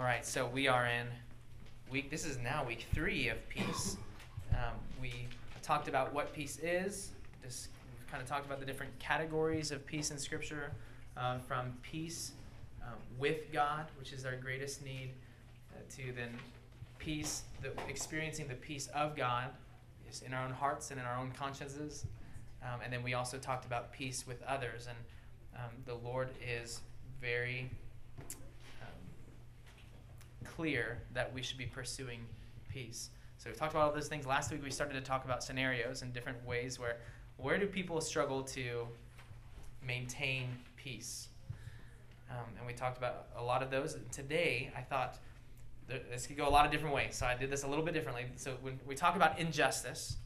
All right, so we are in week. This is now week three of peace. Um, we talked about what peace is. Just kind of talked about the different categories of peace in Scripture, uh, from peace um, with God, which is our greatest need, uh, to then peace, the, experiencing the peace of God, is in our own hearts and in our own consciences. Um, and then we also talked about peace with others, and um, the Lord is very clear that we should be pursuing peace. So we talked about all those things. Last week we started to talk about scenarios and different ways where where do people struggle to maintain peace? Um, and we talked about a lot of those. Today I thought this could go a lot of different ways. So I did this a little bit differently. So when we talk about injustice,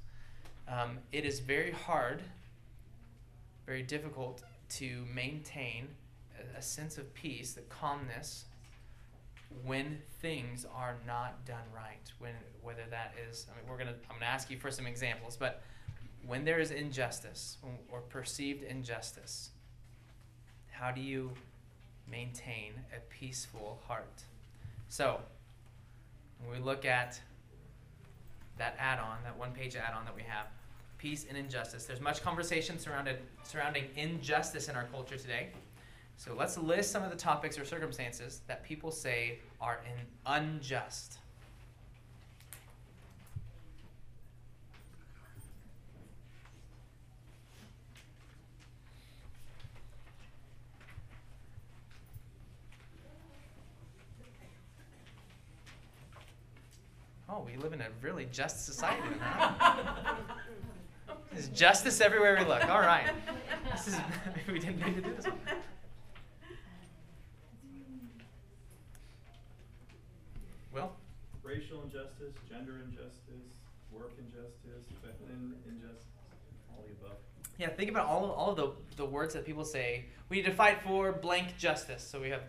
um, it is very hard, very difficult to maintain a, a sense of peace, the calmness, when things are not done right. When whether that is, I mean, we're gonna, I'm gonna ask you for some examples, but when there is injustice or perceived injustice, how do you maintain a peaceful heart? So, when we look at that add-on, that one-page add-on that we have, peace and injustice. There's much conversation surrounded surrounding injustice in our culture today. So let's list some of the topics or circumstances that people say are in unjust. Oh, we live in a really just society. There's justice everywhere we look. All right. This is maybe we didn't need to do this one. Will? Racial injustice, gender injustice, work injustice, feminine injustice, all the above. Yeah, think about all of, all of the, the words that people say. We need to fight for blank justice. So we have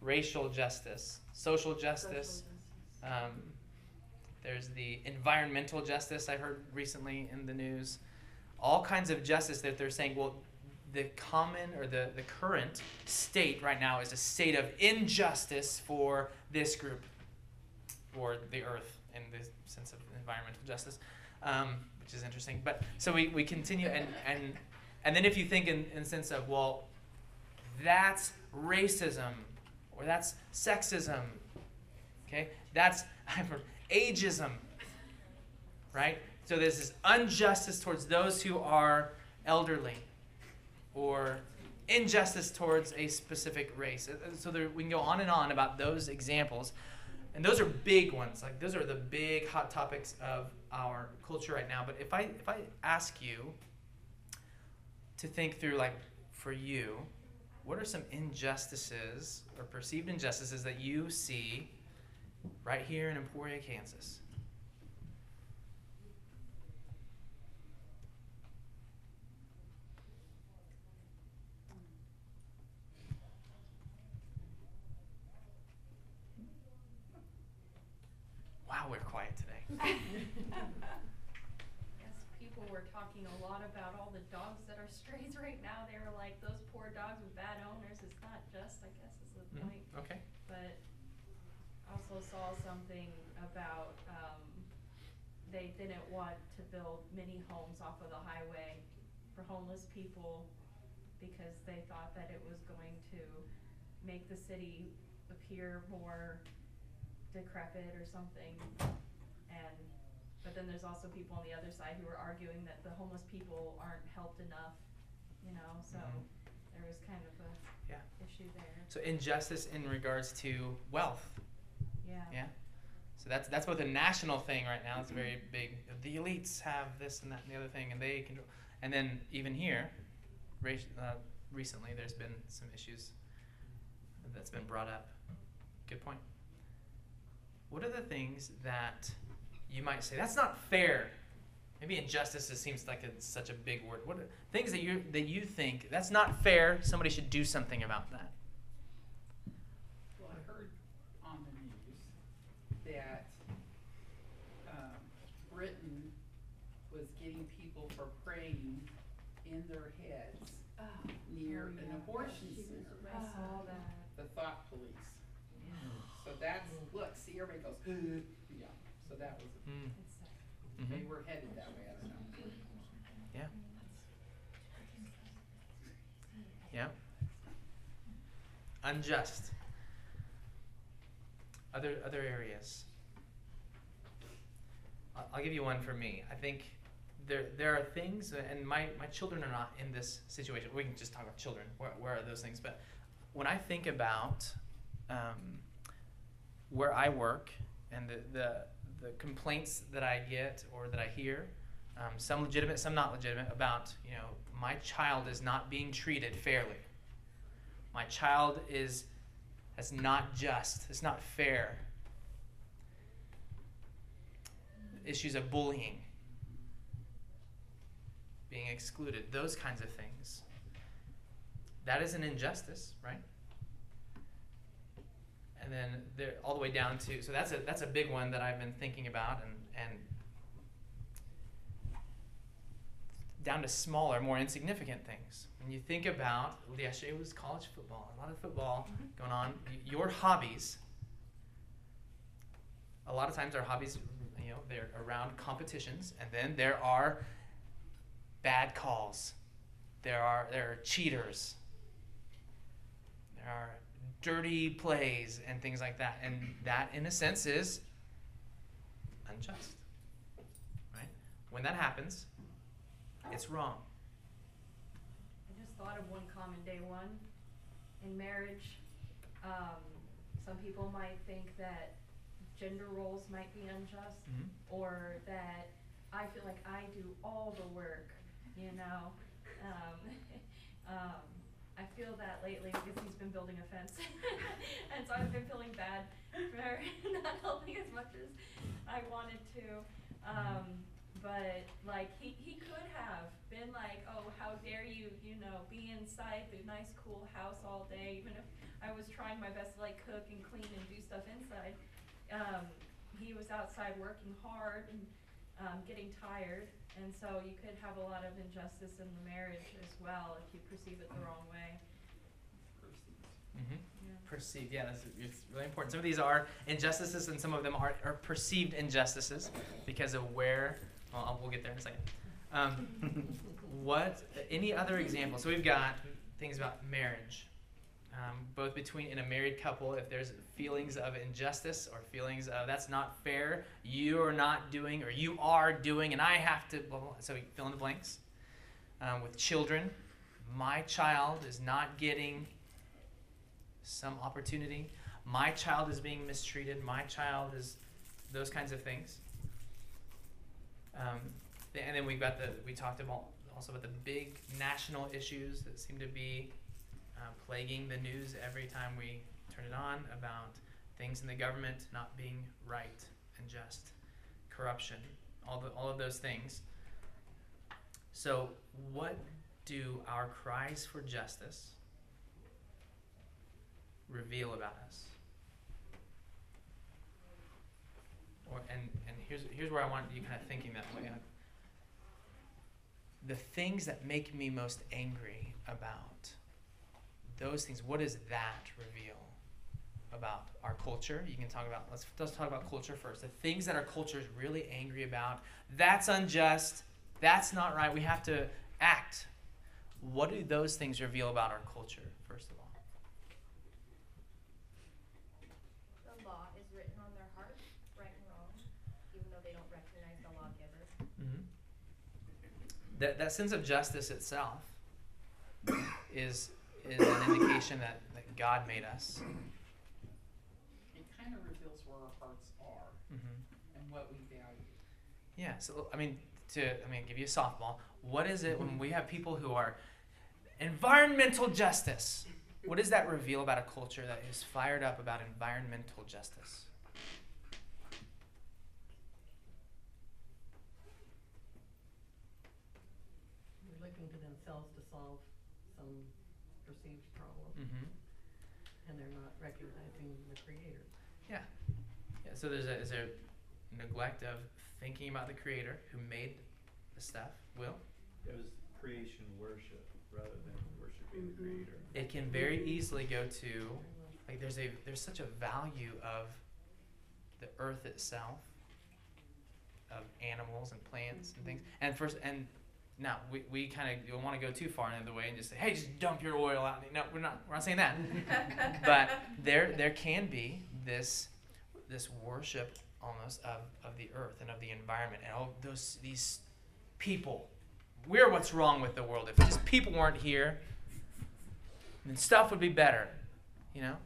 racial justice, social justice. Um, there's the environmental justice I heard recently in the news. All kinds of justice that they're saying, well, the common or the, the current state right now is a state of injustice for this group or the earth in the sense of environmental justice, um, which is interesting. But so we, we continue and, and and then if you think in, in the sense of, well, that's racism or that's sexism, okay? That's ageism, right? So there's this injustice towards those who are elderly or injustice towards a specific race. So there, we can go on and on about those examples. And those are big ones. Like those are the big hot topics of our culture right now. But if I if I ask you to think through like for you, what are some injustices or perceived injustices that you see right here in Emporia, Kansas? Wow, we're quiet today. Yes, people were talking a lot about all the dogs that are strays right now. They were like, those poor dogs with bad owners, it's not just, I guess is the Mhm, point. Okay. But also saw something about, um, they didn't want to build mini homes off of the highway for homeless people because they thought that it was going to make the city appear more decrepit or something. And, but then there's also people on the other side who are arguing that the homeless people aren't helped enough, you know, so Mhm. there was kind of a Yeah. issue there, So injustice in regards to wealth. yeah. Yeah. So that's that's both a national thing right now. It's very big. The elites have this and that and the other thing, and they control. And then even here, race, uh, recently, there's been some issues that's been brought up. Good point. What are the things that you might say that's not fair? Maybe injustice seems like it's such a big word. What are things that you that you think that's not fair? Somebody should do something about that. Well, I heard on the news that um, Britain was getting people for praying in their heads near Oh, an yeah. abortion She center. was- I saw that. The thought police. So that's, look, see, everybody goes, yeah, so that was, Mm, they mhm. were headed that way, I don't know. Yeah. Yeah. Unjust. Other other areas. I'll, I'll give you one for me. I think there there are things, and my my children are not in this situation. We can just talk about children. Where where are those things? But when I think about um, where I work and the, the the complaints that I get or that I hear, um, some legitimate, some not legitimate, about you know my child is not being treated fairly. My child is that's not just. It's not fair. Issues of bullying, being excluded, those kinds of things. That is an injustice, right? And then there, all the way down to so that's a that's a big one that I've been thinking about and and down to smaller, more insignificant things. When you think about yesterday was college football, a lot of football mm-hmm. going on. Your hobbies. A lot of times our hobbies, you know, they're around competitions, and then there are bad calls. There are there are cheaters. There are dirty plays and things like that, and that, in a sense, is unjust. Right? When that happens, it's wrong. I just thought of one common day one. In marriage, um, some people might think that gender roles might be unjust, Mhm. or that I feel like I do all the work, you know? Um, um, I feel that lately because he's been building a fence. and so I've been feeling bad for not helping as much as I wanted to. Um, but like he, he could have been like, oh, how dare you, you know, be inside the nice cool house all day, even if I was trying my best to like cook and clean and do stuff inside. Um, he was outside working hard and um, getting tired, and so you could have a lot of injustice in the marriage as well if you perceive it the wrong way. Mm-hmm. Yeah. Perceived, yeah, that's it's really important. Some of these are injustices, and some of them are, are perceived injustices because of where. Well, we'll get there in a second. Um, what? Any other examples? So we've got things about marriage, um, both between in a married couple. If there's feelings of injustice or feelings of that's not fair, you are not doing or you are doing, and I have to. Blah, blah. So we fill in the blanks. Um, with children, my child is not getting some opportunity. My child is being mistreated. My child is those kinds of things. Um, and then we've got the we talked about also about the big national issues that seem to be uh, plaguing the news every time we turn it on about things in the government not being right and just, corruption, all the all of those things. So, what do our cries for justice reveal about us? Or and and here's here's where I want you kind of thinking that way. The things that make me most angry about those things, what does that reveal about our culture? You can talk about let's let's talk about culture first. The things that our culture is really angry about, that's unjust, that's not right. We have to act. What do those things reveal about our culture, first of all? The law is written on their heart, right and wrong, even though they don't recognize the lawgiver. Mm-hmm. That, that sense of justice itself is, is an indication that, that God made us. It kind of reveals where our hearts are Mm-hmm. and what we value. Yeah, so I mean, to I mean, give you a softball. What is it when we have people who are environmental justice? What does that reveal about a culture that is fired up about environmental justice? They're looking to themselves to solve some perceived problem, Mm-hmm. and they're not recognizing the creator. Yeah. Yeah. So there's a is there neglect of thinking about the Creator who made the stuff? Will It was creation worship rather than worshiping the Mhm. creator. it can very easily go to like there's a there's such a value of the earth itself, of animals and plants and things. And first and now we, we kind of don't want to go too far in the way and just say, hey, just dump your oil out. No, we're not we're not saying that. but there there can be this this worship almost of, of the earth and of the environment and all those these people. We're what's wrong with the world. If just people weren't here, then stuff would be better. You know?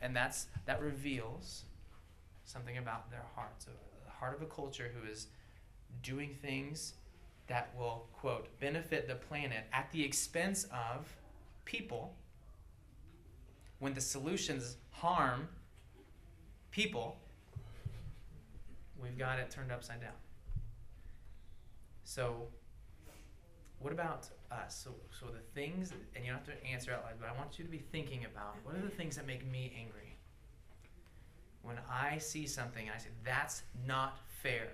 And that's that reveals something about their hearts. So the heart of a culture who is doing things that will quote benefit the planet at the expense of people when the solutions harm people, we've got it turned upside down. So, what about us? So, so the things, and you don't have to answer out loud, but I want you to be thinking about what are the things that make me angry? When I see something and I say, that's not fair.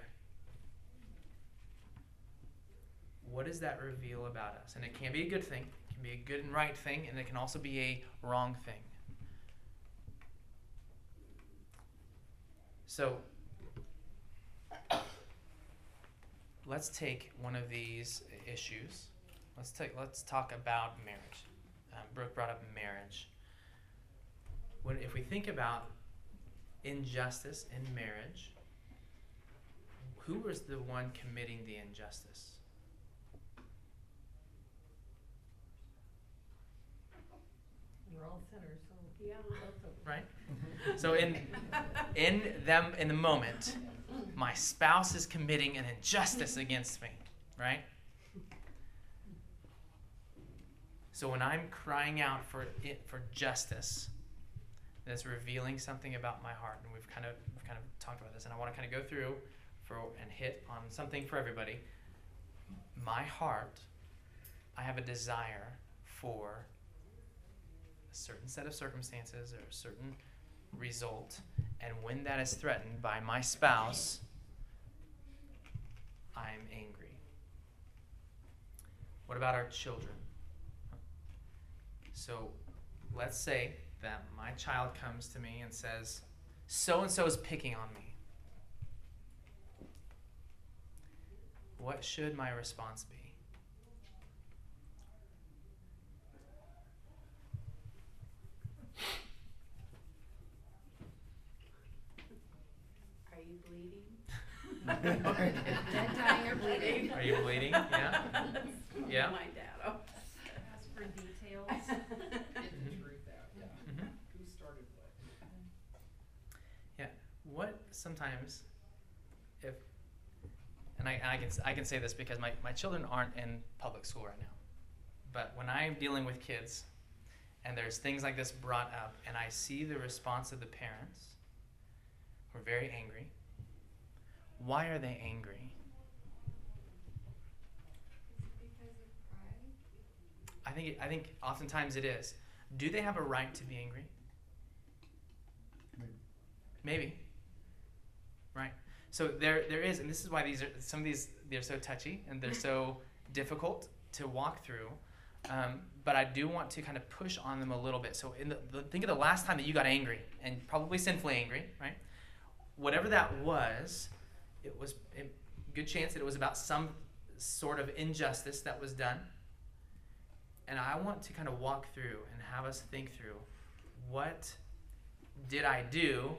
What does that reveal about us? And it can be a good thing, it can be a good and right thing, and it can also be a wrong thing. So, let's take one of these issues. Let's take let's talk about marriage. Um, Brooke brought up marriage. When if we think about injustice in marriage, who was the one committing the injustice? We're all sinners, so. Yeah. both Right. So in in them in the moment, my spouse is committing an injustice against me, right? So when I'm crying out for it for justice, that's revealing something about my heart, and we've kind of we've kind of talked about this, and I want to kind of go through for and hit on something for everybody. My heart, I have a desire for a certain set of circumstances or a certain result, and when that is threatened by my spouse, I'm angry. What about our children? So let's say that my child comes to me and says, So and so is picking on me. What should my response be? Are you bleeding? Dead, dying, or bleeding. Are you bleeding? Yeah? Yeah? My dad. oh. Ask for details. Get the truth out, yeah. Mhm. Who started what? Yeah. What sometimes, if, and I, I can I can say this because my, my children aren't in public school right now, but when I'm dealing with kids, and there's things like this brought up, and I see the response of the parents, who are very angry. Why are they angry? I think I think oftentimes it is. Do they have a right to be angry? Maybe. Right. So there there is, and this is why these are some of these they're so touchy and they're so difficult to walk through. Um, but I do want to kind of push on them a little bit. So in the, the think of the last time that you got angry and probably sinfully angry, right? Whatever that was, it was a good chance that it was about some sort of injustice that was done. And I want to kind of walk through and have us think through what did I do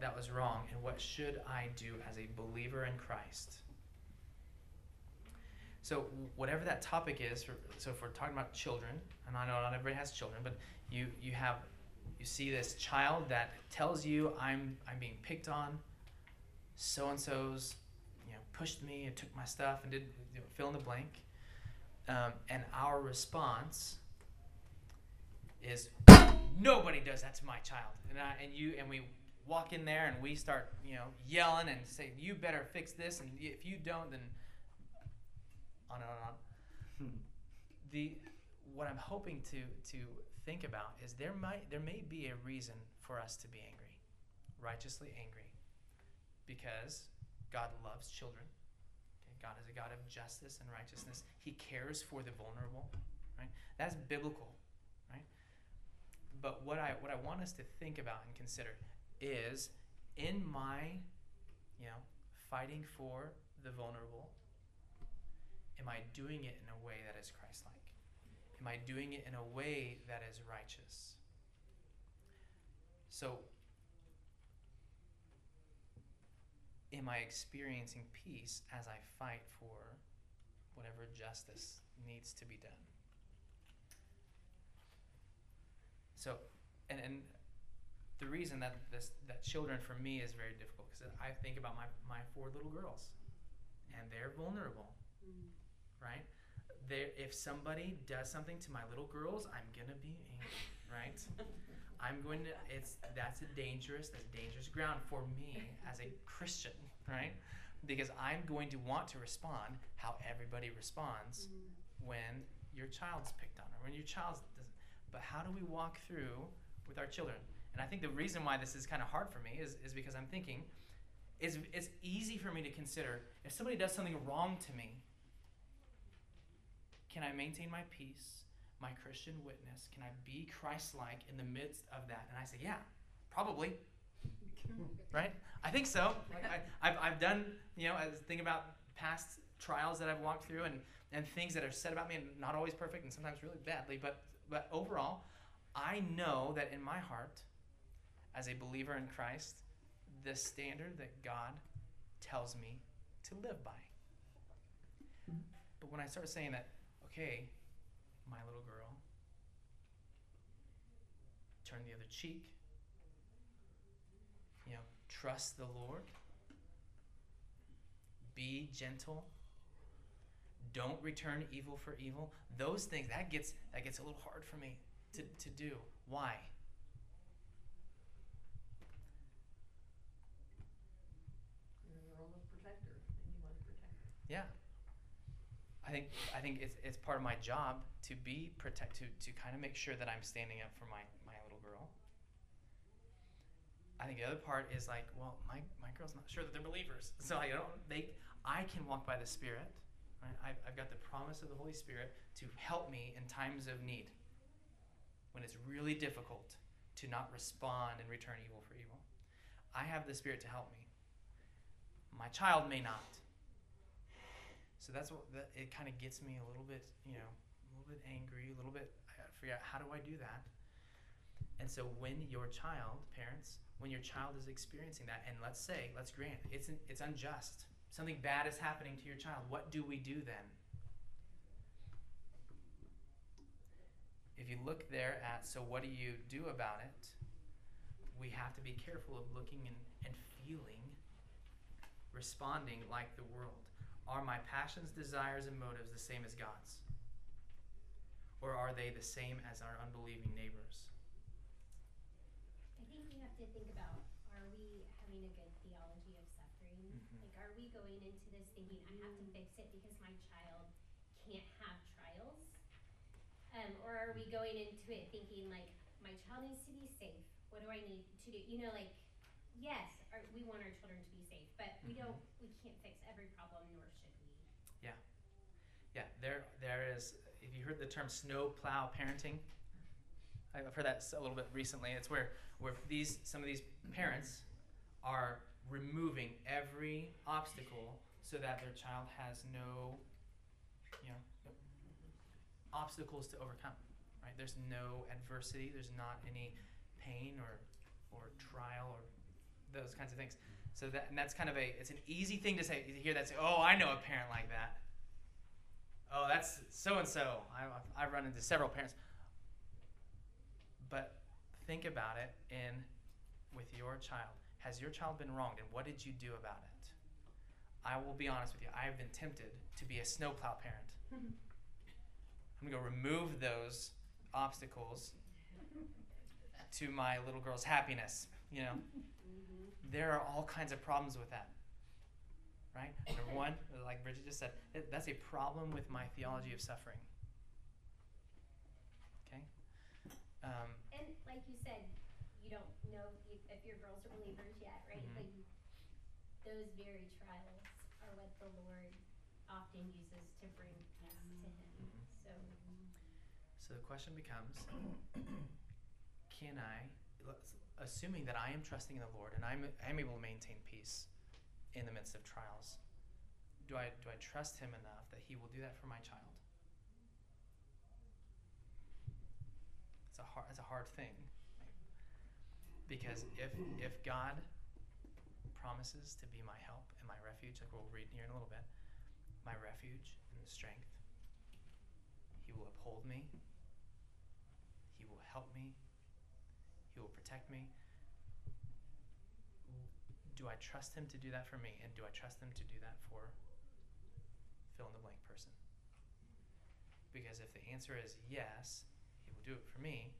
that was wrong and what should I do as a believer in Christ? So whatever that topic is, for, so if we're talking about children, and I know not everybody has children, but you you have you see this child that tells you I'm I'm being picked on, so and so's you know pushed me and took my stuff and did you know, fill in the blank, um, and our response is nobody does that to my child, and I, and you and we walk in there and we start you know yelling and say you better fix this and if you don't then on and on and on. the what I'm hoping to to think about is there might there may be a reason for us to be angry, righteously angry, because God loves children. Okay, God is a God of justice and righteousness. He cares for the vulnerable. Right? That's biblical. Right? But what I what I want us to think about and consider is in my, you know, fighting for the vulnerable, am I doing it in a way that is Christ-like? Am I doing it in a way that is righteous? So am I experiencing peace as I fight for whatever justice needs to be done? So, and, and the reason that this that children for me is very difficult because I think about my, my four little girls, and they're vulnerable, mm. right? They if somebody does something to my little girls, I'm gonna be angry, right? I'm going to. It's that's a dangerous, that's dangerous ground for me as a Christian, right? Because I'm going to want to respond how everybody responds mm-hmm. when your child's picked on or when your child doesn't. But how do we walk through with our children? And I think the reason why this is kind of hard for me is, is because I'm thinking, it's, it's easy for me to consider if somebody does something wrong to me, can I maintain my peace, my Christian witness? Can I be Christ like in the midst of that? And I say, yeah, probably. right? I think so. I, I've, I've done, you know, I think about past trials that I've walked through and, and things that are said about me and not always perfect and sometimes really badly, but but overall, I know that in my heart, as a believer in Christ, the standard that God tells me to live by. But when I start saying that, okay, my little girl, turn the other cheek, you know, trust the Lord, be gentle, don't return evil for evil. Those things that gets that gets a little hard for me to, to do. Why? You're protector, and you want to protect her. Yeah. I think I think it's it's part of my job to be protect to to kind of make sure that I'm standing up for my my little girl. I think the other part is like, well, my my girl's not sure that they're believers, so I don't they I can walk by the Spirit. Right? I've, I've got the promise of the Holy Spirit to help me in times of need. When it's really difficult to not respond and return evil for evil, I have the Spirit to help me. My child may not. So that's what that, it kind of gets me a little bit, you know, a little bit angry, a little bit. I gotta figure out how do I do that. And so when your child, parents, when your child is experiencing that, and let's say, let's grant it's it's unjust, something bad is happening to your child. What do we do then? If you look there at so what do you do about it? We have to be careful of looking and, and feeling, responding like the world. Are my passions, desires, and motives the same as God's? Or are they the same as our unbelieving neighbors? I think we have to think about, are we having a good theology of suffering? Mhm. Like, are we going into this thinking, I have to fix it because my child can't have trials? Um, or are we going into it thinking like, my child needs to be safe, what do I need to do, you know, like, yes, our, we want our children to be safe, but we Mhm. don't, we can't fix every problem, nor should we. Yeah, there there is. If you heard the term snow plow parenting, I've heard that a little bit recently. It's where where these some of these parents are removing every obstacle so that their child has no, you know, no obstacles to overcome. Right? There's no adversity. There's not any pain or or trial or those kinds of things. So that and that's kind of a it's an easy thing to say to hear that say, oh, I know a parent like that. Oh, that's so and so. I've run into several parents. But think about it in with your child. Has your child been wronged, and what did you do about it? I will be honest with you. I have been tempted to be a snowplow parent. I'm gonna go remove those obstacles to my little girl's happiness. You know, mm-hmm. there are all kinds of problems with that. Right? Number one, like Bridget just said, that's a problem with my theology of suffering. Okay? Um, And like you said, you don't know if, if your girls are believers yet, right? Mhm. Like those very trials are what the Lord often uses to bring us to Him. Mhm. So So the question becomes can I, assuming that I am trusting in the Lord and I'm, I'm able to maintain peace in the midst of trials, do I, do I trust Him enough that He will do that for my child? It's a hard, it's a hard thing. Because if, if God promises to be my help and my refuge, like we'll read here in a little bit, my refuge and strength, He will uphold me, He will help me, He will protect me. Do I trust Him to do that for me? And do I trust Him to do that for fill in the blank person? Because if the answer is yes, He will do it for me,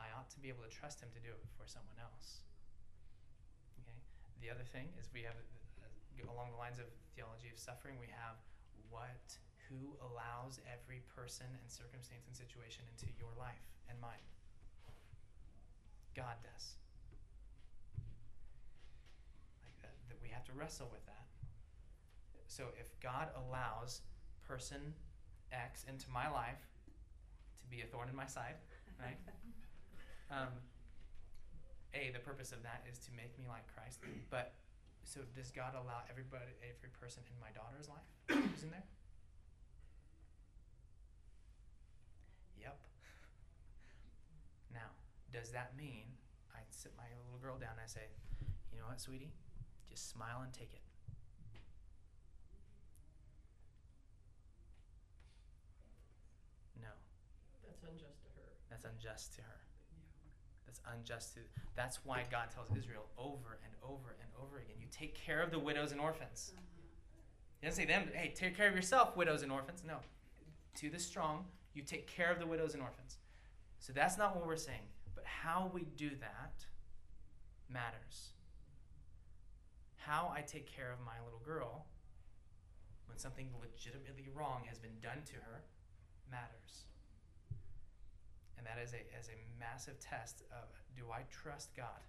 I ought to be able to trust Him to do it for someone else. Okay? The other thing is we have, uh, along the lines of theology of suffering, we have what, who allows every person and circumstance and situation into your life and mine? God does. Like that, that we have to wrestle with that. So if God allows person X into my life to be a thorn in my side, right? Um, a, the purpose of that is to make me like Christ. But so does God allow everybody, every person in my daughter's life who's in there? Yep. Now, does that mean I sit my little girl down and I say, you know what, sweetie? Just smile and take it. No, That's unjust to her. that's unjust to her. That's unjust to. That's why God tells Israel over and over and over again you take care of the widows and orphans. Uh-huh. He doesn't say them, hey, take care of yourself, widows and orphans. No. To the strong, you take care of the widows and orphans. So that's not what we're saying. But how we do that matters. How I take care of my little girl when something legitimately wrong has been done to her matters. And that is a, is a massive test of do I trust God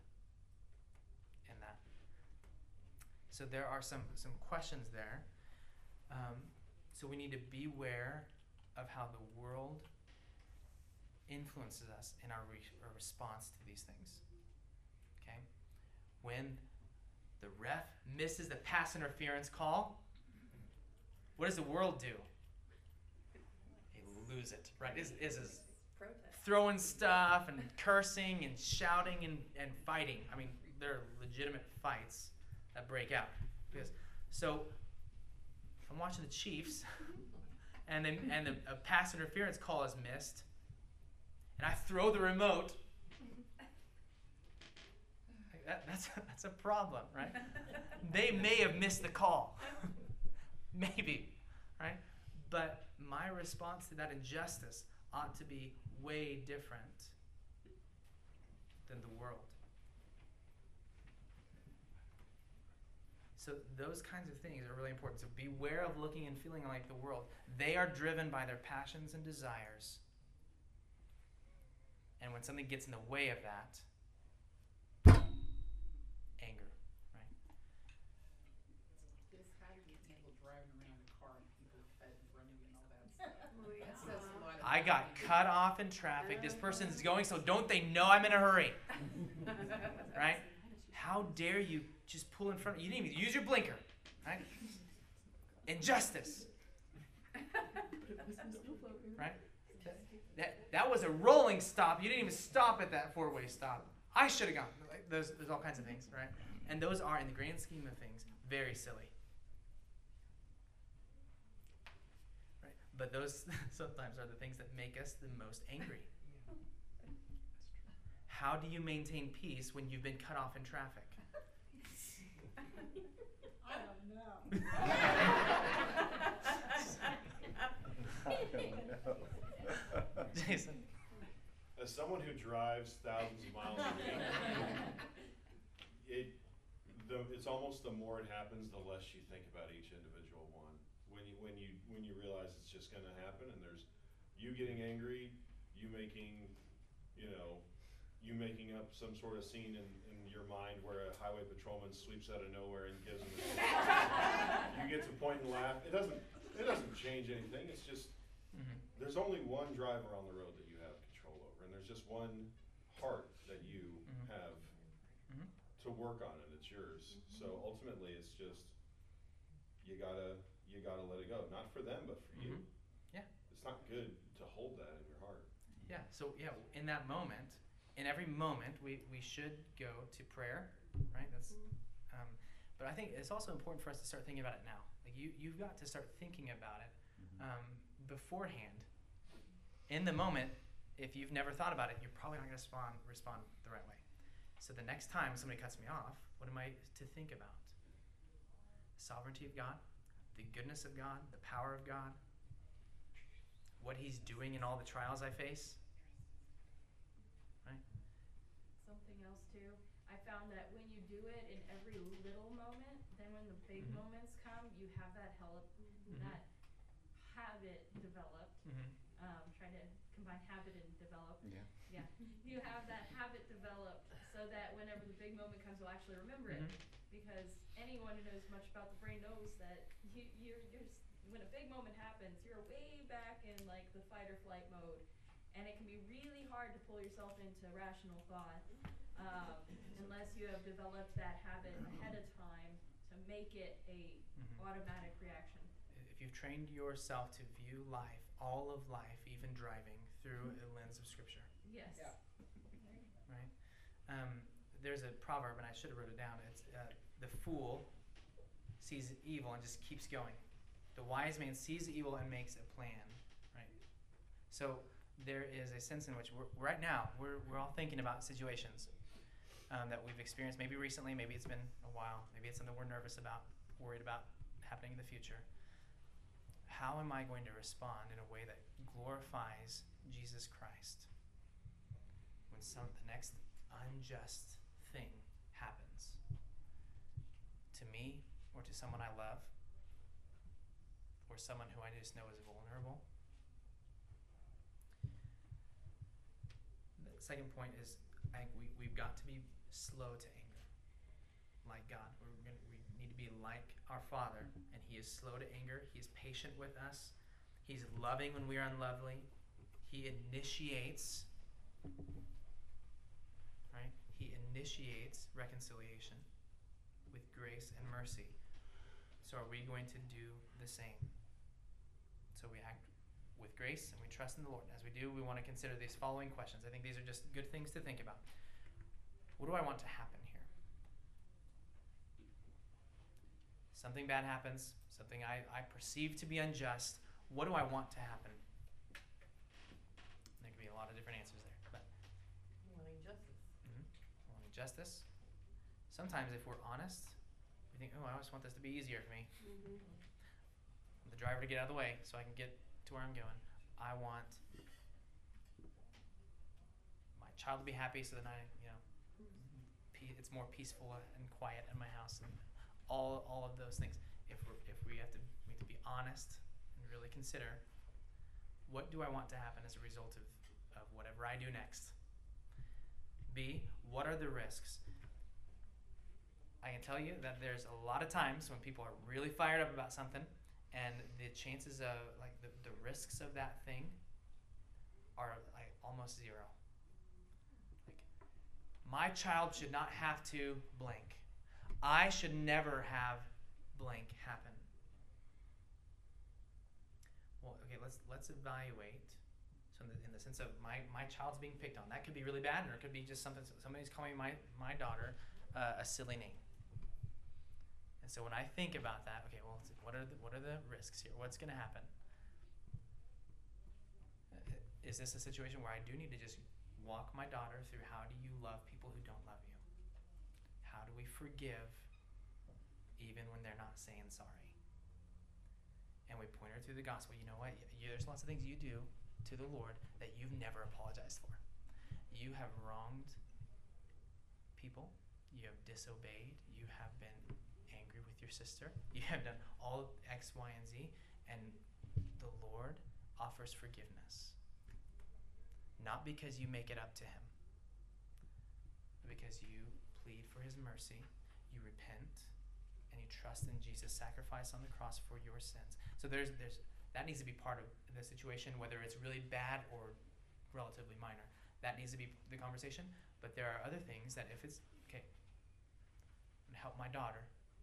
in that? So there are some, some questions there. Um, so we need to beware of how the world influences us in our, re- our response to these things. Okay? When the ref misses the pass interference call, what does the world do? They lose it, right? Is is throwing stuff and cursing and shouting and, and fighting. I mean, there are legitimate fights that break out. Because so I'm watching the Chiefs and then and the, a pass interference call is missed, and I throw the remote. That, that's that's a problem, right? They may have missed the call, maybe, right? But my response to that injustice ought to be way different than the world. So those kinds of things are really important. So beware of looking and feeling like the world. They are driven by their passions and desires. And when something gets in the way of that, anger, right? This how do you handle driving around the car and people fed in front of you and all that stuff? That says a lot I got cut off in traffic. This person's going, so don't they know I'm in a hurry? Right? How dare you just pull in front? Of you didn't even use your blinker, right? Injustice, right? That, that was a rolling stop. You didn't even stop at that four-way stop. I should have gone. Like, there's, there's all kinds of things, right? And those are, in the grand scheme of things, very silly. Right? But those sometimes are the things that make us the most angry. How do you maintain peace when you've been cut off in traffic? I don't know. Jason. As someone who drives thousands of miles a week, it, the, it's almost the more it happens, the less you think about each individual one. When you, when you, realize it's just gonna happen and there's you getting angry, you making, you know, you making up some sort of scene in, in your mind where a highway patrolman sweeps out of nowhere and gives them a, you get to point and laugh. It doesn't, it doesn't change anything. It's just, Mhm. there's only one driver on the road that you have control over, and there's just one heart that you Mhm. have Mhm. to work on and it's yours. So ultimately, it's just, you gotta, you gotta let it go, not for them, but for you. Mhm. Yeah. It's not good to hold that in your heart. Yeah. So yeah, in that moment, in every moment, we, we should go to prayer, right? That's, um, but I think it's also important for us to start thinking about it now. Like you, you've got to start thinking about it um, beforehand. In the moment, if you've never thought about it, you're probably not going to respond respond the right way. So the next time somebody cuts me off, what am I to think about? The sovereignty of God, the goodness of God, the power of God, what He's doing in all the trials I face. Right? Something else too, I found that when you do it in every little moment, then when the big Mhm. moments come, you have that help, that habit developed. Mm-hmm. Um, trying to combine habit and develop. Yeah. Yeah, you have that habit developed so that whenever the big moment comes, you'll actually remember it. Mhm. Because anyone who knows much about the brain knows that you, you're, you're, s- when a big moment happens, you're way back in like the fight or flight mode. And it can be really hard to pull yourself into rational thought, um, unless you have developed that habit ahead of time to make it a Mhm. automatic reaction. If you've trained yourself to view life, all of life, even driving, through a lens of Scripture, Yes. Yeah. right? Um, there's a proverb, and I should have wrote it down. It's uh, the fool sees evil and just keeps going. The wise man sees evil and makes a plan, right? So there is a sense in which right now we're, we're all thinking about situations um, that we've experienced, maybe recently, maybe it's been a while, maybe it's something we're nervous about, worried about happening in the future. How am I going to respond in a way that glorifies Jesus Christ when some the next unjust thing happens to me or to someone I love or someone who I just know is vulnerable? The second point is I we, we've got to be slow to anger. Like God. We're gonna, we need to be like our Father, and He is slow to anger. He is patient with us. He's loving when we are unlovely. He initiates, right? He initiates reconciliation with grace and mercy. So are we going to do the same? So we act with grace and we trust in the Lord. As we do, we want to consider these following questions. I think these are just good things to think about. What do I want to happen here? Something bad happens, something I, I perceive to be unjust. What do I want to happen? There could be a lot of different answers there. But Wanting justice. Mhm. wanting justice. Sometimes, if we're honest, think, oh, I just want this to be easier for me. Mm-hmm. Want the driver to get out of the way so I can get to where I'm going. I want my child to be happy so that I, you know, mm-hmm. pe- it's more peaceful and quiet in my house and all, all of those things. If we're, if we have to, we have to be honest and really consider what do I want to happen as a result of, of whatever I do next. B, what are the risks? I can tell you that there's a lot of times when people are really fired up about something and the chances of like the, the risks of that thing are like almost zero. Like my child should not have to blank. I should never have blank happen. Well, okay, let's let's evaluate. So in the, in the sense of my, my child's being picked on, that could be really bad, or it could be just something. Somebody's calling my my daughter uh, a silly name. So when I think about that, okay, well, what are the, what are the risks here? What's going to happen? Uh, Is this a situation where I do need to just walk my daughter through how do you love people who don't love you? How do we forgive even when they're not saying sorry? And we point her through the gospel. You know what? There's lots of things you do to the Lord that you've never apologized for. You have wronged people. You have disobeyed. You have been your sister. You have done all X, Y, and Z. And the Lord offers forgiveness. Not because you make it up to Him, but because you plead for His mercy, you repent, and you trust in Jesus' sacrifice on the cross for your sins. So there's, there's, that needs to be part of the situation, whether it's really bad or relatively minor. that needs to be the conversation. But there are other things that if it's okay, and help my daughter,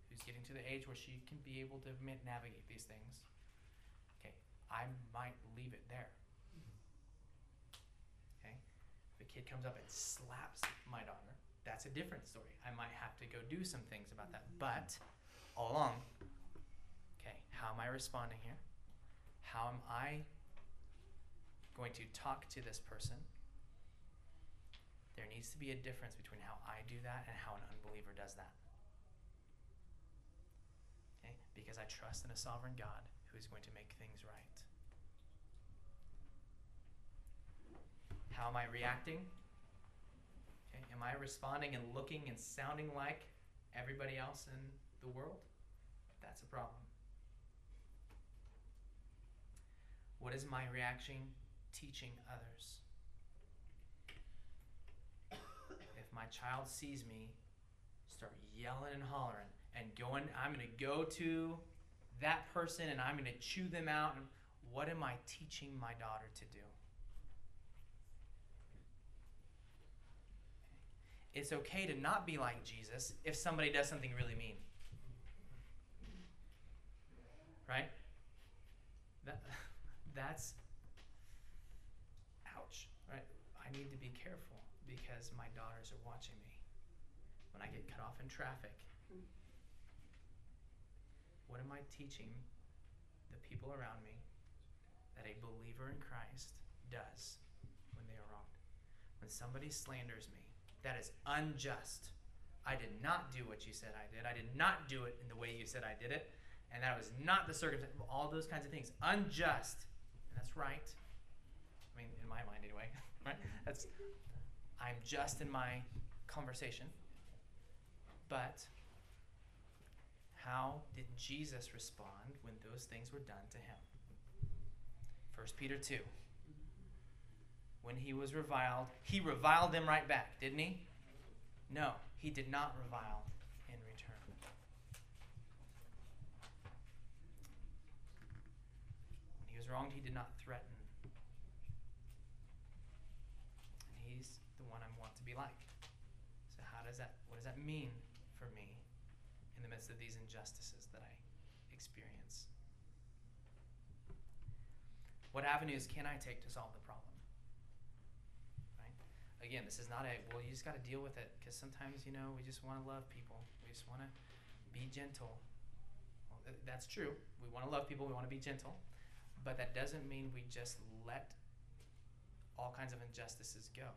who's getting to the age where she can be able to navigate these things. Okay, I might leave it there. Okay, if a kid comes up and slaps my daughter, that's a different story. I might have to go do some things about that. But all along, okay, how am I responding here? How am I going to talk to this person? There needs to be a difference between how I do that and how an unbeliever does that. Because I trust in a sovereign God who is going to make things right. How am I reacting? Okay? Am I responding and looking and sounding like everybody else in the world? That's a problem. What is my reaction teaching others? If my child sees me start yelling and hollering and going, I'm going to go to that person and I'm going to chew them out. And what am I teaching my daughter to do? It's okay to not be like Jesus if somebody does something really mean. Right? That, that's ouch, right? I need to be careful because my daughters are watching me. When I get cut off in traffic, what am I teaching the people around me that a believer in Christ does when they are wronged? When somebody slanders me, that is unjust. I did not do what you said I did. I did not do it in the way you said I did it. And that was not the circumstance. All those kinds of things. Unjust. And that's right. I mean, in my mind anyway. Right? That's I'm just in my conversation. But how did Jesus respond when those things were done to him? 1 Peter 2. When he was reviled, he reviled them right back, didn't he? No, he did not revile in return. When he was wronged, he did not threaten. And he's the one I want to be like. So how does that what does that mean for me the midst of these injustices that I experience? What avenues can I take to solve the problem? Right? Again, this is not a well. You just got to deal with it because sometimes you know we just want to love people. We just want to be gentle. Well, th- that's true. We want to love people. We want to be gentle, but that doesn't mean we just let all kinds of injustices go.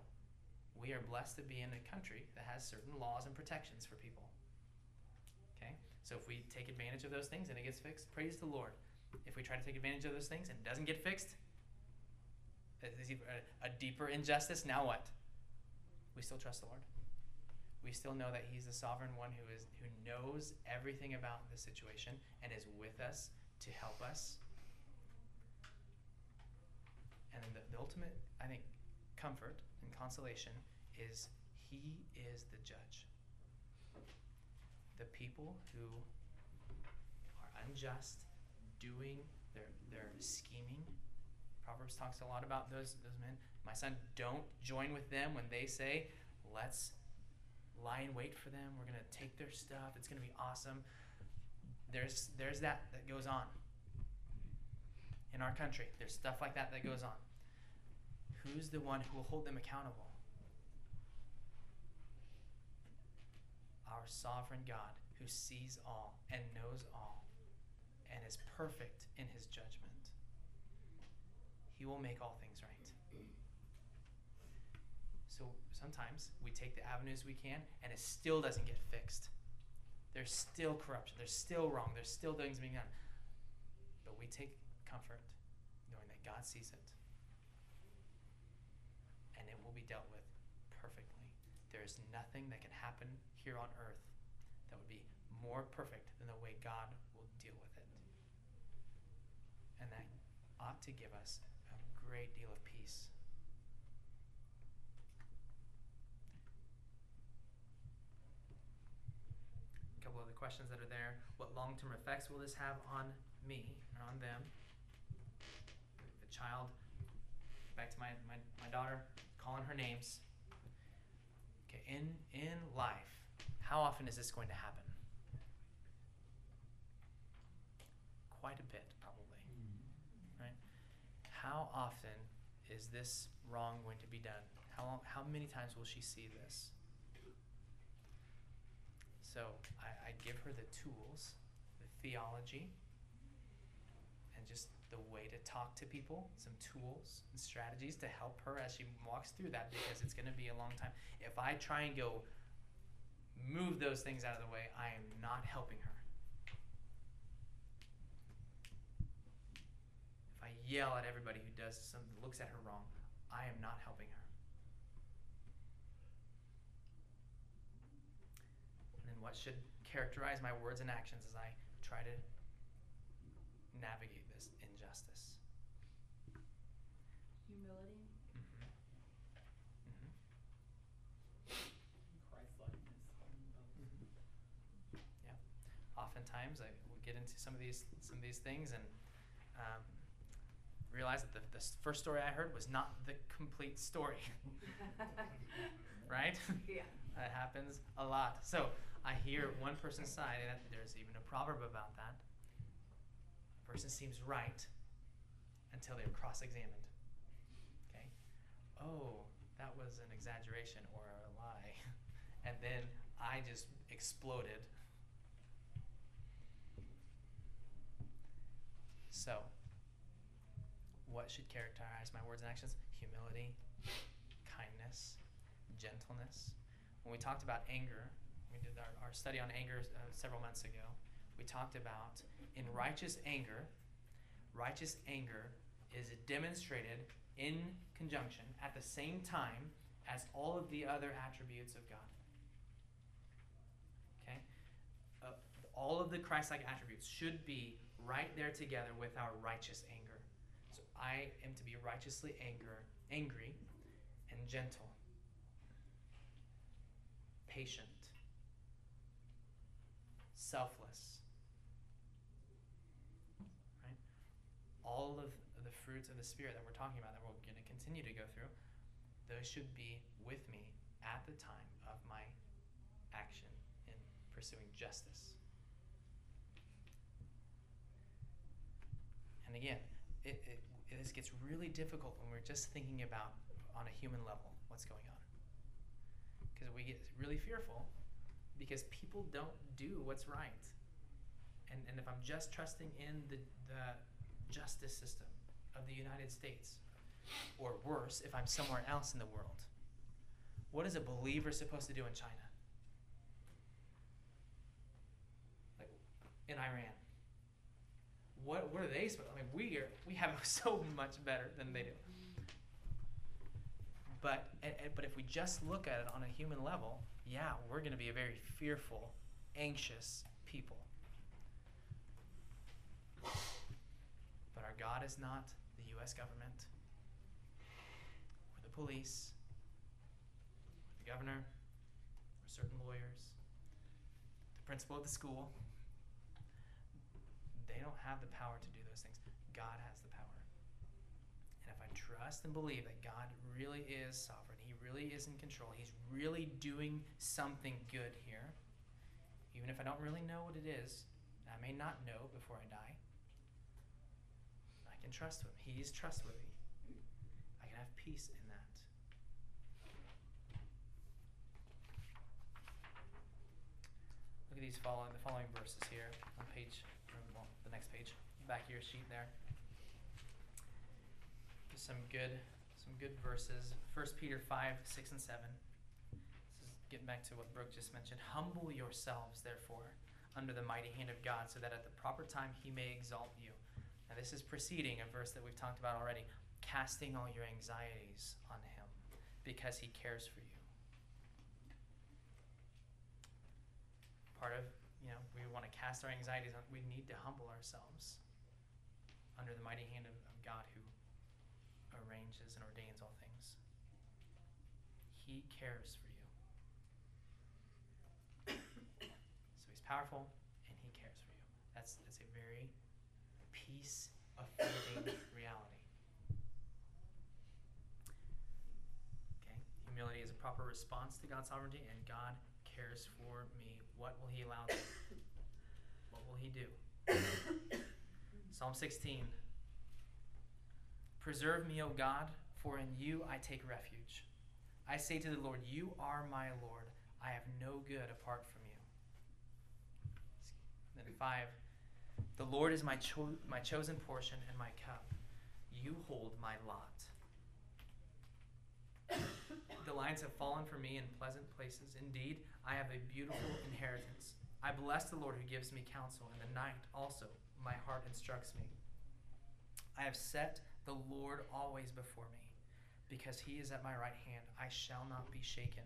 We are blessed to be in a country that has certain laws and protections for people. So if we take advantage of those things and it gets fixed, praise the Lord. If we try to take advantage of those things and it doesn't get fixed, it's either a, a deeper injustice, now what? We still trust the Lord. We still know that He's the sovereign one who is who knows everything about the situation and is with us to help us. And the, the ultimate, I think, comfort and consolation is He is the judge. The people who are unjust, doing their their scheming. Proverbs talks a lot about those those men. My son, don't join with them when they say, "Let's lie in wait for them. We're gonna take their stuff. It's gonna be awesome." There's there's that that goes on in our country. There's stuff like that that goes on. Who's the one who will hold them accountable? Our sovereign God who sees all and knows all and is perfect in his judgment. He will make all things right. So sometimes we take the avenues we can and it still doesn't get fixed. There's still corruption, there's still wrong, there's still things being done. But we take comfort knowing that God sees it and it will be dealt with perfectly. There is nothing that can happen here on earth that would be more perfect than the way God will deal with it. And that ought to give us a great deal of peace. A couple other questions that are there. What long term effects will this have on me or on them? The child, back to my, my, my daughter, calling her names. Okay, in in life, how often is this going to happen? Quite a bit, probably. Right? How often is this wrong going to be done? How long, how many times will she see this? So I, I give her the tools, the theology, and just the way to talk to people, some tools and strategies to help her as she walks through that because it's going to be a long time. If I try and go move those things out of the way, I am not helping her. If I yell at everybody who does something, looks at her wrong, I am not helping her. And then what should characterize my words and actions as I try to navigate this injustice? Humility. Mm-hmm. Mm-hmm. Christ-likeness in both. Yeah. Oftentimes, I would get into some of these some of these things and um, realize that the, the first story I heard was not the complete story. right? Yeah. that happens a lot. So I hear one person's side, and there's even a proverb about that. A person seems right until they're cross-examined. Okay. Oh, that was an exaggeration or a lie, and then I just exploded. So, what should characterize my words and actions? Humility, kindness, gentleness. When we talked about anger, we did our, our study on anger uh, several months ago. We talked about in righteous anger, righteous anger is demonstrated in conjunction at the same time as all of the other attributes of God. Okay? Uh, all of the Christ like attributes should be right there together with our righteous anger. So I am to be righteously anger, angry and gentle, patient, selfless. Right? All of the fruits of the Spirit that we're talking about, that we're going to continue to go through, those should be with me at the time of my action in pursuing justice. And again, it, it, this gets really difficult when we're just thinking about on a human level what's going on. Because we get really fearful because people don't do what's right. And, and if I'm just trusting in the, the justice system of the United States, or worse, if I'm somewhere else in the world, what is a believer supposed to do in China? Like in Iran? What, what are they supposed? I mean, we are we have so much better than they do. But and, and, but if we just look at it on a human level, yeah, we're going to be a very fearful, anxious people. But our God is not the U.S. government, or the police, or the governor, or certain lawyers, the principal of the school. They don't have the power to do those things. God has the power. And if I trust and believe that God really is sovereign, He really is in control, He's really doing something good here, even if I don't really know what it is, I may not know before I die, I can trust Him. He's trustworthy. I can have peace in that. Look at these following the following verses here on page well, the next page, back of your sheet there. Just some good some good verses. First Peter five, six and seven. This is getting back to what Brooke just mentioned. Humble yourselves, therefore, under the mighty hand of God, so that at the proper time he may exalt you. Now this is preceding a verse that we've talked about already. Casting all your anxieties on him, because he cares for you. Part of you know, we want to cast our anxieties on, we need to humble ourselves under the mighty hand of, of God who arranges and ordains all things. He cares for you. so he's powerful and he cares for you. That's that's a very peace affirming reality. Okay? Humility is a proper response to God's sovereignty, and God cares for me. What will He allow? what will He do? Psalm 16. Preserve me, O God, for in you I take refuge. I say to the Lord, You are my Lord. I have no good apart from you. Then five, the Lord is my cho- my chosen portion and my cup. You hold my lot. the lines have fallen for me in pleasant places. Indeed, I have a beautiful inheritance. I bless the Lord who gives me counsel. In the night also my heart instructs me. I have set the Lord always before me. Because he is at my right hand, I shall not be shaken.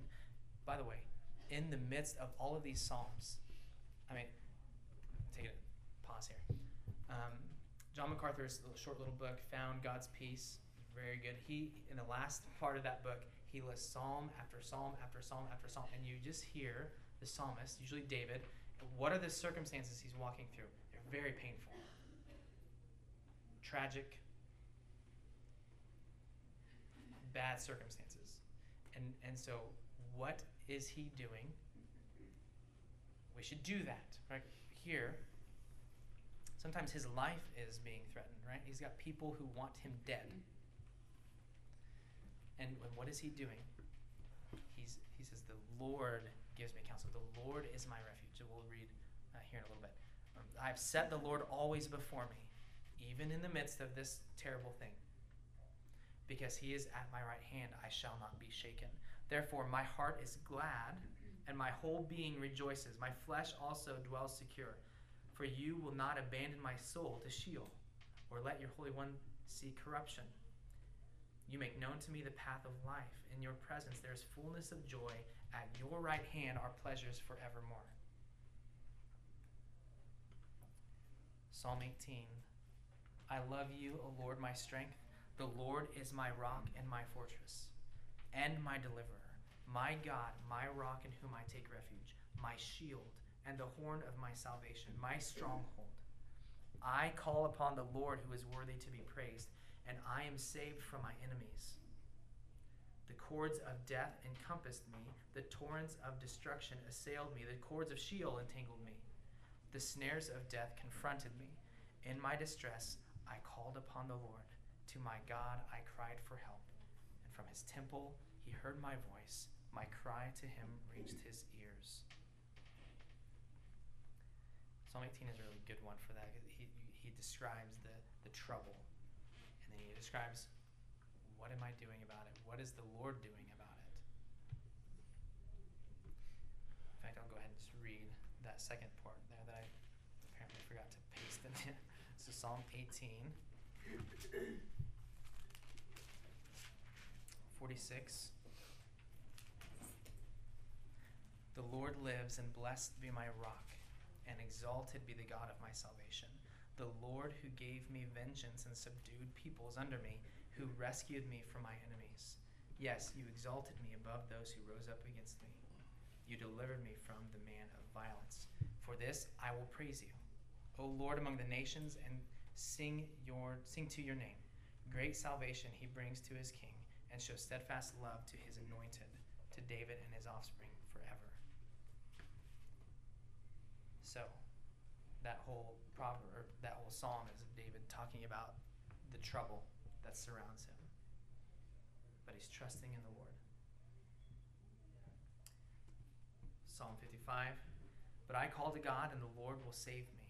By the way, in the midst of all of these Psalms, I mean, take a pause here. Um, John MacArthur's short little book, Found God's Peace, very good. He, in the last part of that book, he lists psalm after psalm after psalm after psalm, and you just hear the psalmist, usually David, what are the circumstances he's walking through? They're very painful, tragic, bad circumstances. And and so what is he doing? We should do that, right? Here, sometimes his life is being threatened, right? He's got people who want him dead. And what is he doing? He's he says, "The Lord gives me counsel. The Lord is my refuge." We'll read uh, here in a little bit. Um, I've set the Lord always before me, even in the midst of this terrible thing. Because he is at my right hand, I shall not be shaken. Therefore, my heart is glad, and my whole being rejoices. My flesh also dwells secure. For you will not abandon my soul to Sheol, or let your Holy One see corruption. You make known to me the path of life. In your presence there is fullness of joy. At your right hand are pleasures forevermore. Psalm 18 I love you, O Lord, my strength. The Lord is my rock and my fortress, and my deliverer, my God, my rock in whom I take refuge, my shield, and the horn of my salvation, my stronghold. I call upon the Lord who is worthy to be praised, and I am saved from my enemies. The cords of death encompassed me, the torrents of destruction assailed me, the cords of Sheol entangled me. The snares of death confronted me. In my distress, I called upon the Lord. To my God I cried for help, and from his temple he heard my voice. My cry to him reached his ears. Psalm 18 is a really good one for that. He, he describes the, the trouble, then he describes what am I doing about it? What is the Lord doing about it? In fact, I'll go ahead and just read that second part there that I apparently forgot to paste in. So Psalm 18. 46. The Lord lives, and blessed be my rock, and exalted be the God of my salvation. The Lord who gave me vengeance and subdued peoples under me, who rescued me from my enemies. Yes, you exalted me above those who rose up against me. You delivered me from the man of violence. For this I will praise you, O Lord among the nations, and sing your sing to your name. Great salvation he brings to his king, and shows steadfast love to his anointed, to David and his offspring forever. So, that whole proverb, that whole psalm is of David talking about the trouble that surrounds him. But he's trusting in the Lord. Psalm 55 But I call to God, and the Lord will save me.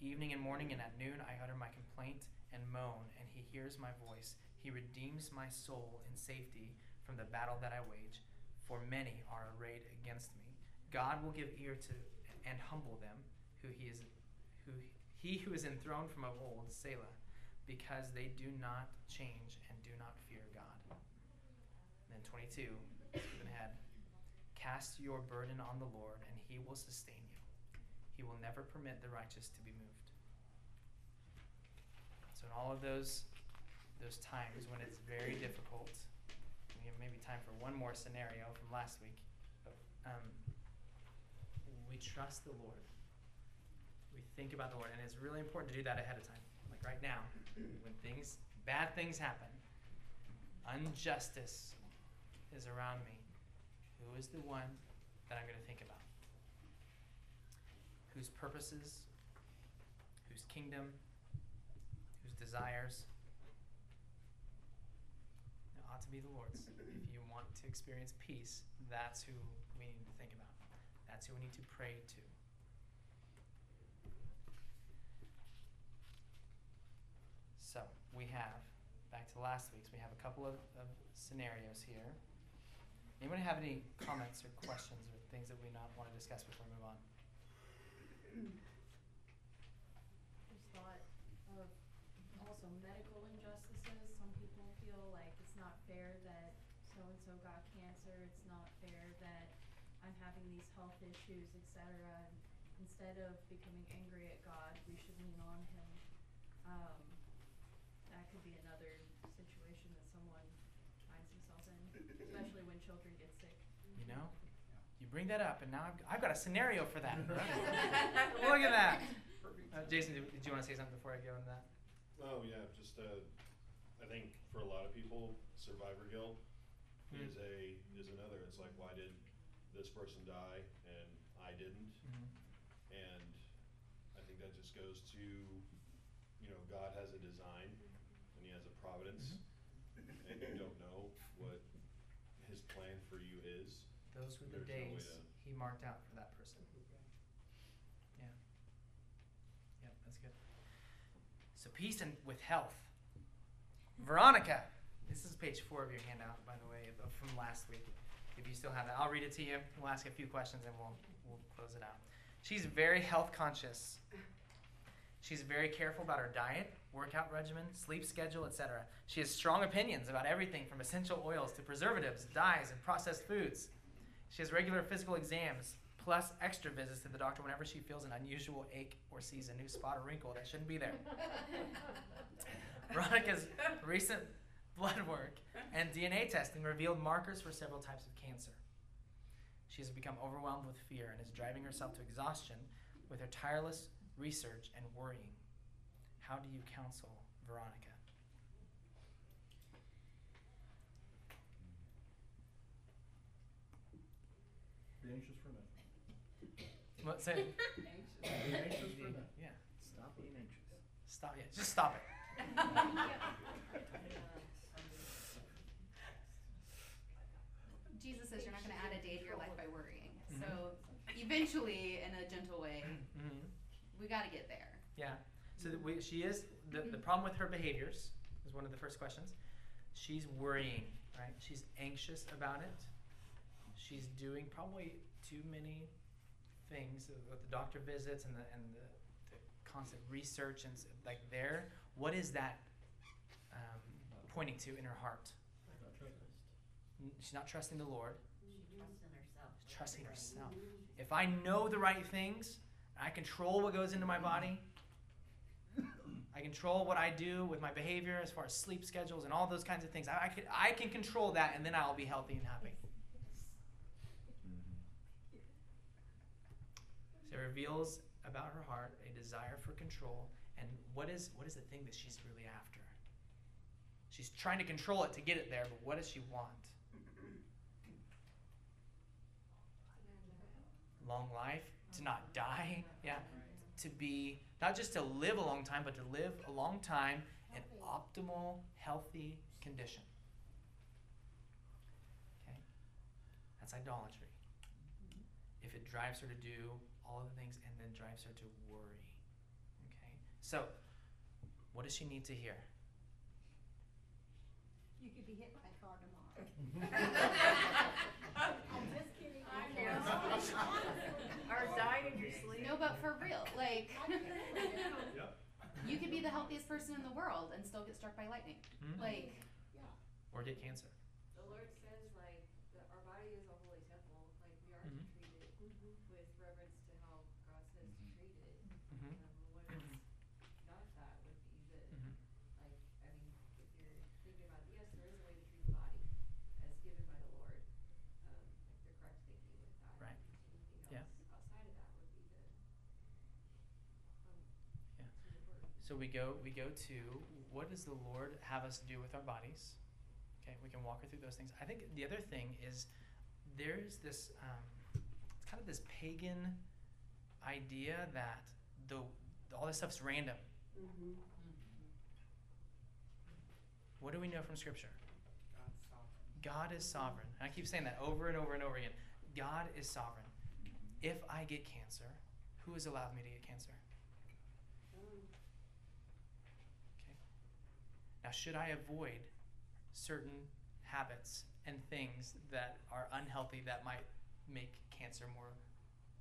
Evening and morning and at noon I utter my complaint and moan, and he hears my voice. He redeems my soul in safety from the battle that I wage, for many are arrayed against me. God will give ear to and humble them, who he is who he who is enthroned from of old, Selah, because they do not change and do not fear God. And then 22, skipping ahead. Cast your burden on the Lord, and he will sustain you. He will never permit the righteous to be moved. So in all of those those times when it's very difficult, we have maybe time for one more scenario from last week. Um, we trust the Lord. We think about the Lord, and it's really important to do that ahead of time. Like right now, when things bad things happen, injustice is around me, who is the one that I'm going to think about? Whose purposes, whose kingdom, whose desires? It ought to be the Lord's. If you want to experience peace, that's who we need to think about. That's who we need to pray to. So we have, back to last week's, we have a couple of, of scenarios here. Anyone have any comments or questions or things that we not want to discuss before we move on? Just thought of also medical injustices. Some people feel like it's not fair that so-and-so got cancer. It's not fair that I'm having these health issues, et cetera. And Instead of becoming angry at God, we should lean on Him. Um, could be another situation that someone finds themselves in, especially when children get sick. You know, you bring that up, and now I've, I've got a scenario for that. Look at that. Uh, Jason, did, did you want to say something before I go into that? Oh yeah, just uh, I think for a lot of people, survivor guilt Mm. is a is another. It's like, why did this person die and I didn't? Mm-hmm. And I think that just goes to, you know, God has a design and He has a providence, and you don't know what His plan for you is. Those were the There's no way days to- he marked out for that person. Yeah. Yep, that's good. So peace and with health. Veronica, this is page four of your handout, by the way, of- from last week. If you still have it, I'll read it to you. We'll ask a few questions and we'll we'll close it out. She's very health conscious. She's very careful about her diet, workout regimen, sleep schedule, etc. She has strong opinions about everything from essential oils to preservatives, dyes, and processed foods. She has regular physical exams plus extra visits to the doctor whenever she feels an unusual ache or sees a new spot or wrinkle that shouldn't be there. Veronica's recent blood work and DNA testing revealed markers for several types of cancer. She has become overwhelmed with fear and is driving herself to exhaustion with her tireless research and worrying. How do you counsel Veronica? Be anxious for nothing. What say? Be anxious for nothing. Yeah. Stop being anxious. Stop. Yeah. Just stop it. Jesus says you're not going to add a day to your life by worrying. Mhm. So eventually, in a gentle way, hmm we got to get there. Yeah. So that we, she is the, the problem with her behaviors is one of the first questions. She's worrying, right? She's anxious about it. She's doing probably too many things with the doctor visits and the and the, the constant research and like there. What is that um, pointing to in her heart? She's not trusting the Lord. She's trusting herself. If I know the right things, I control what goes into my body. I control what I do with my behavior as far as sleep schedules and all those kinds of things. I, I, can, I can control that, and then I'll be healthy and happy. Mm-hmm. So it reveals about her heart a desire for control, and what is what is the thing that she's really after? She's trying to control it to get it there, but what does she want? Long life, to not die, yeah, to be not just to live a long time, but to live a long time in optimal, healthy condition. Okay, that's idolatry. If it drives her to do all of the things and then drives her to worry. Okay, so what does she need to hear? You could be hit by a car tomorrow. I'm just kidding. Or die in your sleep. No, but for real, like Yep. you could be the healthiest person in the world and still get struck by lightning. Hmm? Like Or get cancer. The Lord says like that our body is a holy temple, like we are Mhm. to treat it with reverence to how God says to treat it. Mm-hmm. Um, what is not that would be that, Mm-hmm. like, I mean, if you're thinking about, yes, there is a way to treat the body as given by the Lord, um, like the correct thinking with that. Right. Anything Yeah. else outside of that would be the, um, Yeah. to the word. So we go we go to what does the Lord have us do with our bodies? Okay, we can walk her through those things. I think the other thing is there's this um, it's kind of this pagan idea that the all this stuff's random. Mm-hmm. What do we know from Scripture? God is sovereign. And I keep saying that over and over and over again. God is sovereign. If I get cancer, who has allowed me to get cancer? Okay. Now, should I avoid certain habits and things that are unhealthy that might make cancer more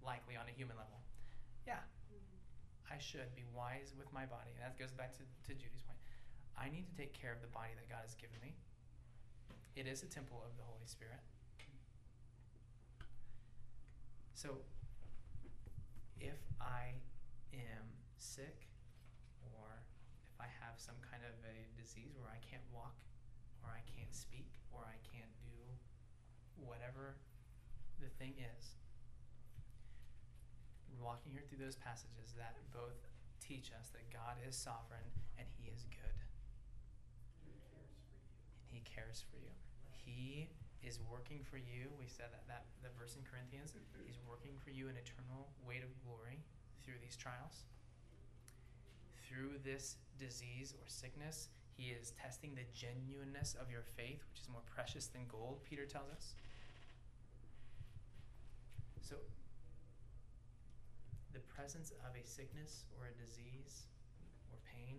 likely on a human level? Yeah, mm-hmm. I should be wise with my body. And that goes back to, to Judy's point. I need to take care of the body that God has given me. It is a temple of the Holy Spirit. So, if I am sick, I have some kind of a disease where I can't walk, or I can't speak, or I can't do whatever the thing is, walking here through those passages that both teach us that God is sovereign and He is good. And He cares for you. He is working for you. We said that, that the verse in Corinthians. He's working for you an eternal weight of glory through these trials. Through this disease or sickness, He is testing the genuineness of your faith, which is more precious than gold, Peter tells us. So, the presence of a sickness or a disease or pain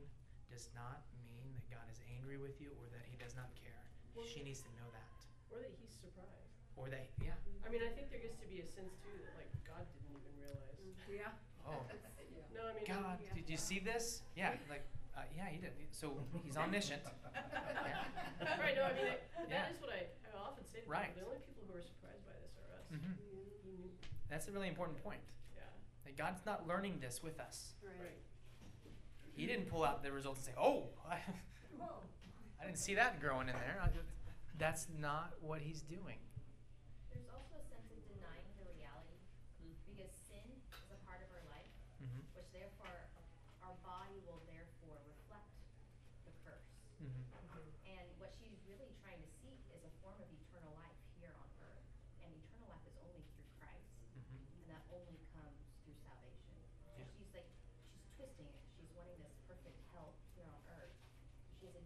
does not mean that God is angry with you or that He does not care. Well, she needs to know that. Or that he's surprised. Or that, yeah. I mean, I think there gets to be a sense too that like God didn't even realize. Yeah. Oh, No, I mean. God, Yeah. did you see this? Yeah, like, uh, yeah, he did. So he's omniscient. Yeah. Right, no, I mean, I, Yeah. that is what I, I often say to people, Right. the only people who are surprised by this are us. Mhm. He knew, That's a really important point. yeah, That God's not learning this with us. right. He didn't pull out the results and say, "Oh, I, I didn't see that growing in there." I just- That's not what he's doing. There's also a sense of denying the reality, because sin is a part of our life, Mm-hmm. which therefore our body will therefore reflect the curse. Mm-hmm. And what she's really trying to seek is a form of eternal life here on earth. And eternal life is only through Christ, Mm-hmm. and that only comes through salvation. So Yeah. she's like, she's twisting it. She's wanting this perfect health here on earth. She has a,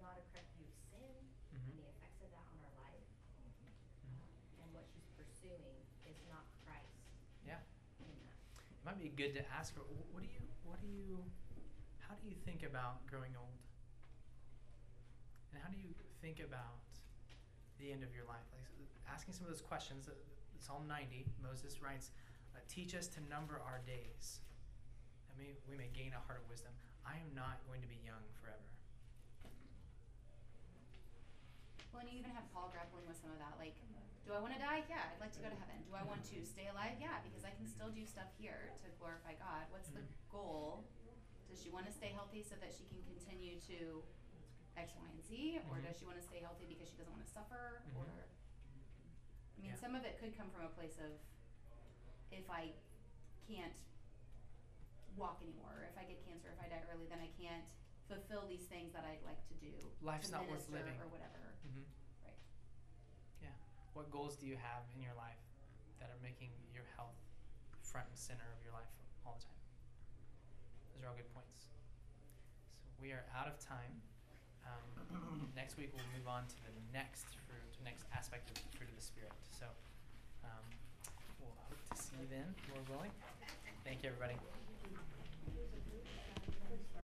not a correct view of sin Mhm. and the effects of that on our life. Mm-hmm. And what she's pursuing is not Christ Yeah. It might be good to ask her, what do you, what do you, how do you think about growing old? And how do you think about the end of your life? Like asking some of those questions. uh, Psalm 90, Moses writes, uh, "Teach us to number our days, and may, we may gain a heart of wisdom." I am not going to be young forever. Well, and you even have Paul grappling with some of that. Like, do I want to die? Yeah, I'd like to go to heaven. Do I want to stay alive? Yeah, because I can still do stuff here to glorify God. What's the Mhm. goal? Does she want to stay healthy so that she can continue to X, Y, and Z? Or Mhm. does she want to stay healthy because she doesn't want to suffer? Mhm. Or, I mean, Yeah. some of it could come from a place of if I can't walk anymore, or if I get cancer, if I die early, then I can't fulfill these things that I'd like to do. Life's to not worth minister living. Or whatever. Mm-hmm. Right. Yeah. What goals do you have in your life that are making your health front and center of your life all the time? Those are all good points. So we are out of time. Um, next week we'll move on to the next fruit, next aspect of the fruit of the spirit. So um, we'll hope to see you then, Lord willing. Thank you, everybody.